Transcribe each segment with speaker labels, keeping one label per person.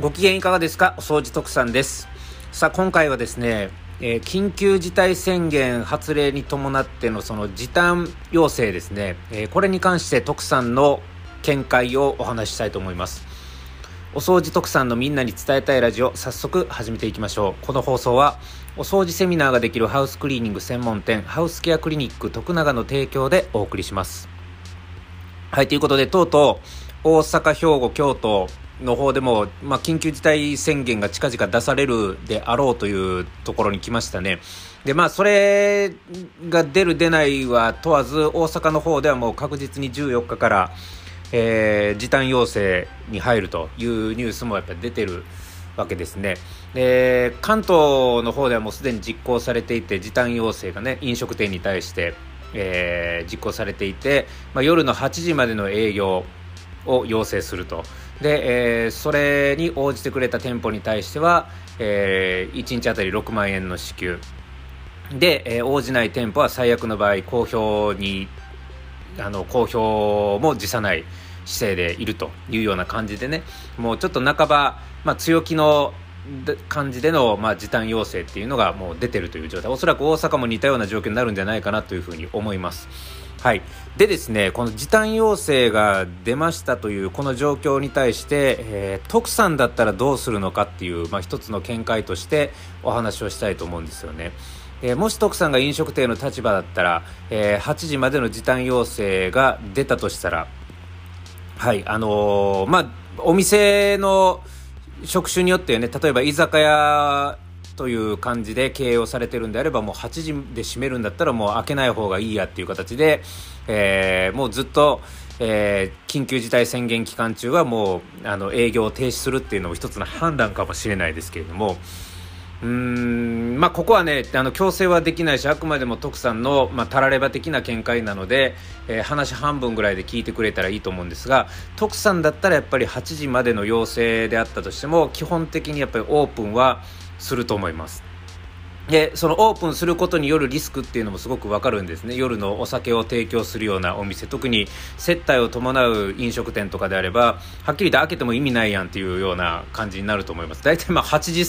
Speaker 1: ご機嫌いかがですか？お掃除特産です。さあ、今回はですね、えー、緊急事態宣言発令に伴ってのその時短要請ですね、えー、これに関して特産の見解をお話ししたいと思います。お掃除特産のみんなに伝えたいラジオ、早速始めていきましょう。この放送は、お掃除セミナーができるハウスクリーニング専門店、ハウスケアクリニック徳永の提供でお送りします。はい、ということで、とうとう、大阪、兵庫、京都、の方でも、まあ、緊急事態宣言が近々出されるであろうというところに来ましたね。で、まあ、それが出る出ないは問わず、大阪の方ではもう確実に14日から、えー、時短要請に入るというニュースもやっぱり出てるわけですね。で、関東の方ではもうすでに実行されていて、時短要請がね、飲食店に対して、えー、実行されていて、まあ、夜の8時までの営業を要請すると。で、えー、それに応じてくれた店舗に対しては、えー、1日あたり6万円の支給。で、えー、応じない店舗は最悪の場合公表にあの公表も辞さない姿勢でいるというような感じでね。もうちょっと半ば、まあ、強気の感じでの、まあ、時短要請っていうのがもう出てるという状態。おそらく大阪も似たような状況になるんじゃないかなというふうに思います。はい、でですねこの時短要請が出ましたというこの状況に対して、えー、徳さんだったらどうするのかっていう、まあ、一つの見解としてお話をしたいと思うんですよね。えー、もし徳さんが飲食店の立場だったら、えー、8時までの時短要請が出たとしたら、はいあのー、まあ、お店の職種によってね例えば居酒屋という感じで経営をされてるんであればもう8時で閉めるんだったらもう開けない方がいいやっていう形で、えー、もうずっと、えー、緊急事態宣言期間中はもうあの営業を停止するっていうのも一つの判断かもしれないですけれども。うんまあ、ここはねあの強制はできないしあくまでも徳さんの、まあ、たられば的な見解なので、えー、話半分ぐらいで聞いてくれたらいいと思うんですが徳さんだったらやっぱり8時までの要請であったとしても基本的にやっぱりオープンはすると思います。でそのオープンすることによるリスクっていうのもすごくわかるんですね。夜のお酒を提供するようなお店。特に接待を伴う飲食店とかであればはっきりと開けても意味ないやんっていうような感じになると思います。大体まあ8時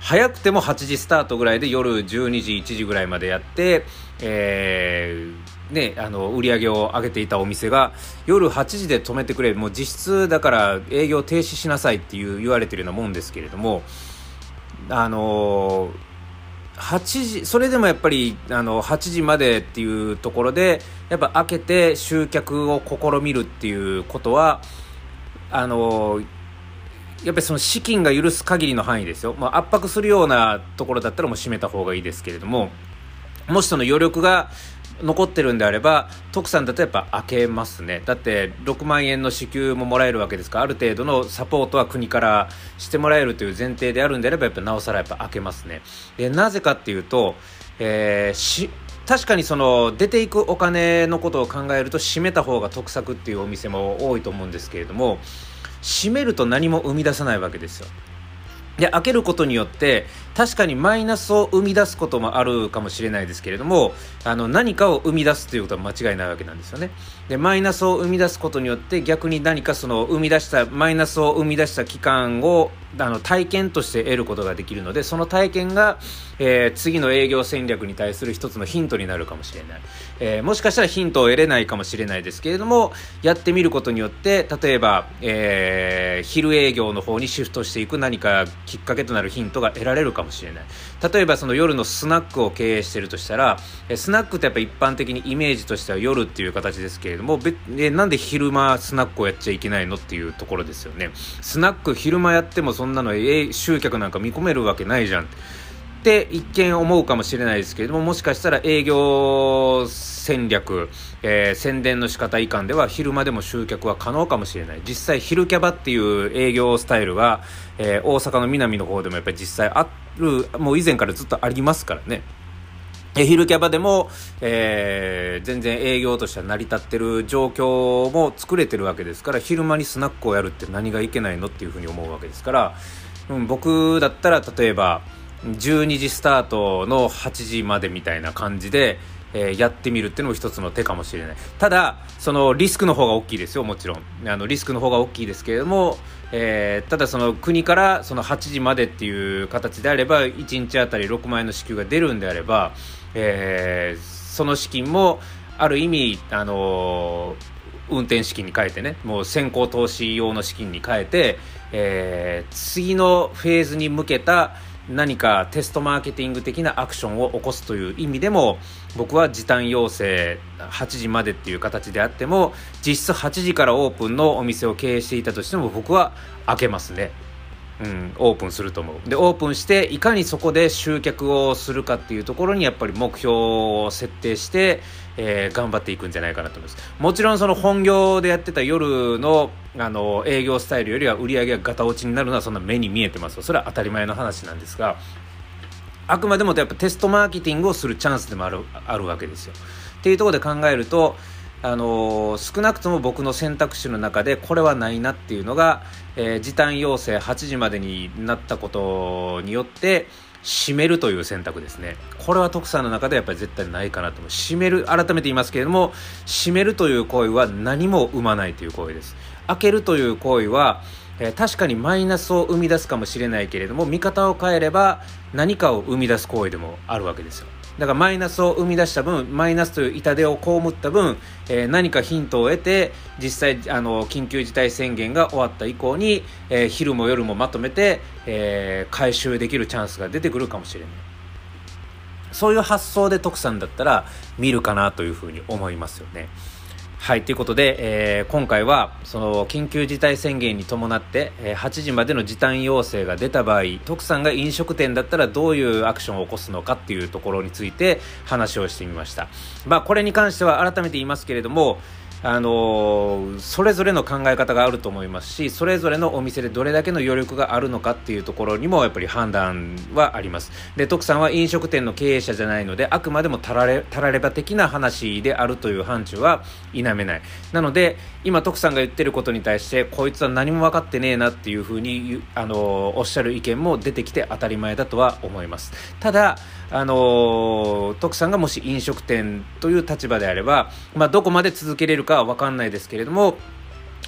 Speaker 1: 早くても8時スタートぐらいで夜12時1時ぐらいまでやってえーね、あの売り上げを上げていたお店が夜8時で止めてくれ。もう実質だから営業停止しなさいっていう言われてるようなもんですけれどもあの8時それでもやっぱりあの8時までっていうところでやっぱ開けて集客を試みるっていうことはあのやっぱりその資金が許す限りの範囲ですよ、まあ、圧迫するようなところだったらもう閉めた方がいいですけれども。もしその余力が残ってるんであれば徳さんだとやっぱ開けますね。だって6万円の支給ももらえるわけですからある程度のサポートは国からしてもらえるという前提であるんであればやっぱなおさらやっぱ開けますね。でなぜかっていうと、えー、確かにその出ていくお金のことを考えると閉めた方が得策っていうお店も多いと思うんですけれども閉めると何も生み出さないわけですよ。で開けることによって確かにマイナスを生み出すこともあるかもしれないですけれどもあの何かを生み出すということは間違いないわけなんですよね。でマイナスを生み出すことによって逆に何かその生み出したマイナスを生み出した期間をあの体験として得ることができるのでその体験が、えー、次の営業戦略に対する一つのヒントになるかもしれない、えー、もしかしたらヒントを得れないかもしれないですけれどもやってみることによって例えば、えー、昼営業の方にシフトしていく何かきっかけとなるヒントが得られるかもしれない。例えばその夜のスナックを経営しているとしたら、スナックってやっぱ一般的にイメージとしては夜っていう形ですけれどもえなんで昼間スナックをやっちゃいけないのっていうところですよね。スナック昼間やってもそんなの、え集客なんか見込めるわけないじゃん。って一見思うかもしれないですけれどももしかしたら営業戦略、えー、宣伝の仕方以下では昼間でも集客は可能かもしれない。実際昼キャバっていう営業スタイルは、えー、大阪の南の方でもやっぱり実際あるもう以前からずっとありますからね。昼キャバでも、えー、全然営業としては成り立ってる状況も作れてるわけですから昼間にスナックをやるって何がいけないのっていうふうに思うわけですから、うん、僕だったら例えば12時スタートの8時までみたいな感じでえー、やってみるっていうのも一つの手かもしれない。ただそのリスクの方が大きいですよもちろん。あのリスクの方が大きいですけれども、えー、ただその国からその8時までっていう形であれば1日あたり6万円の支給が出るんであれば、えー、その資金もある意味あの運転資金に変えてねもう先行投資用の資金に変えて、えー、次のフェーズに向けた何かテストマーケティング的なアクションを起こすという意味でも僕は時短要請8時までっていう形であっても実質8時からオープンのお店を経営していたとしても僕は開けますね。うん、オープンすると思う。でオープンしていかにそこで集客をするかっていうところにやっぱり目標を設定して、えー、頑張っていくんじゃないかなと思います。もちろんその本業でやってた夜のあの営業スタイルよりは売り上げがガタ落ちになるのはそんな目に見えてます。それは当たり前の話なんですがあくまでもやっぱテストマーケティングをするチャンスでもあるあるわけですよ。っていうところで考えるとあの、少なくとも僕の選択肢の中でこれはないなっていうのが、えー、時短要請8時までになったことによって閉めるという選択ですね。これは徳さんの中でやっぱり絶対ないかなと思う。閉める改めて言いますけれども閉めるという行為は何も生まないという行為です。開けるという行為はえー、確かにマイナスを生み出すかもしれないけれども見方を変えれば何かを生み出す行為でもあるわけですよ。だからマイナスを生み出した分マイナスという痛手を被った分、えー、何かヒントを得て実際あの緊急事態宣言が終わった以降に、えー、昼も夜もまとめて、えー、回収できるチャンスが出てくるかもしれないそういう発想で徳さんだったら見るかなというふうに思いますよね。はい、ということで、えー、今回はその緊急事態宣言に伴って、えー、8時までの時短要請が出た場合徳さんが飲食店だったらどういうアクションを起こすのかっていうところについて話をしてみました、まあ、これに関しては改めて言いますけれどもあのそれぞれの考え方があると思いますしそれぞれのお店でどれだけの余力があるのかっていうところにもやっぱり判断はあります。で徳さんは飲食店の経営者じゃないのであくまでもたられたられば的な話であるという範疇は否めない。なので今徳さんが言ってることに対してこいつは何も分かってねえなっていうふうにあのおっしゃる意見も出てきて当たり前だとは思います。ただあの徳さんがもし飲食店という立場であれば、まあ、どこまで続けれるか分かんないですけれども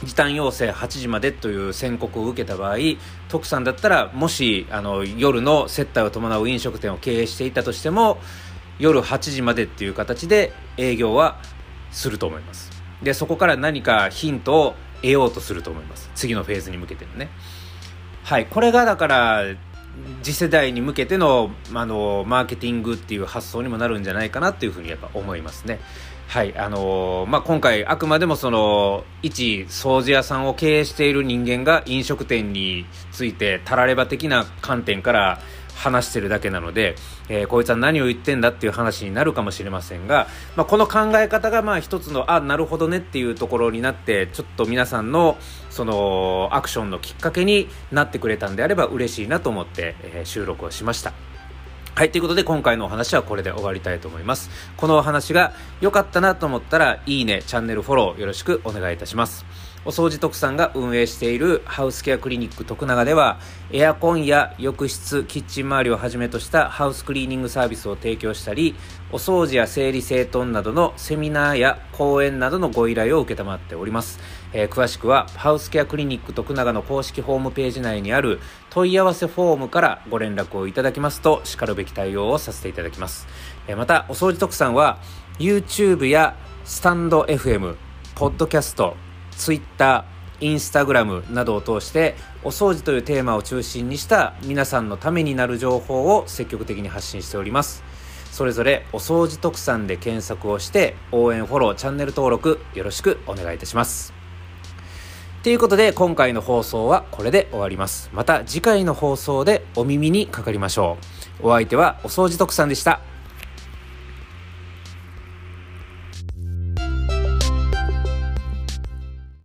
Speaker 1: 時短要請8時までという宣告を受けた場合徳さんだったらもしあの夜の接待を伴う飲食店を経営していたとしても夜8時までっていう形で営業はすると思います。でそこから何かヒントを得ようとすると思います。次のフェーズに向けてのね。はいこれがだから次世代に向けてのあのマーケティングっていう発想にもなるんじゃないかなっていうふうにやっぱ思いますね。はいあのー、まあ、今回あくまでもその一掃除屋さんを経営している人間が飲食店についてたられば的な観点から話してるだけなので、えー、こいつは何を言ってんだっていう話になるかもしれませんが、まあ、この考え方がまあ一つのあなるほどねっていうところになってちょっと皆さんのそのアクションのきっかけになってくれたんであれば嬉しいなと思って、えー、収録をしました。はい、ということで今回のお話はこれで終わりたいと思います。このお話が良かったなと思ったら、いいね、チャンネルフォローよろしくお願いいたします。お掃除特産が運営しているハウスケアクリニック徳永ではエアコンや浴室、キッチン周りをはじめとしたハウスクリーニングサービスを提供したりお掃除や整理整頓などのセミナーや講演などのご依頼を受っております、えー、詳しくはハウスケアクリニック徳永の公式ホームページ内にある問い合わせフォームからご連絡をいただきますとしかるべき対応をさせていただきます、えー、またお掃除特産は YouTube やスタンド FM ポッドキャスト Twitter、Instagram などを通してお掃除というテーマを中心にした皆さんのためになる情報を積極的に発信しております。それぞれお掃除特産で検索をして応援フォローチャンネル登録よろしくお願いいたします。ということで今回の放送はこれで終わります。また次回の放送でお耳にかかりましょう。お相手はお掃除特産でした。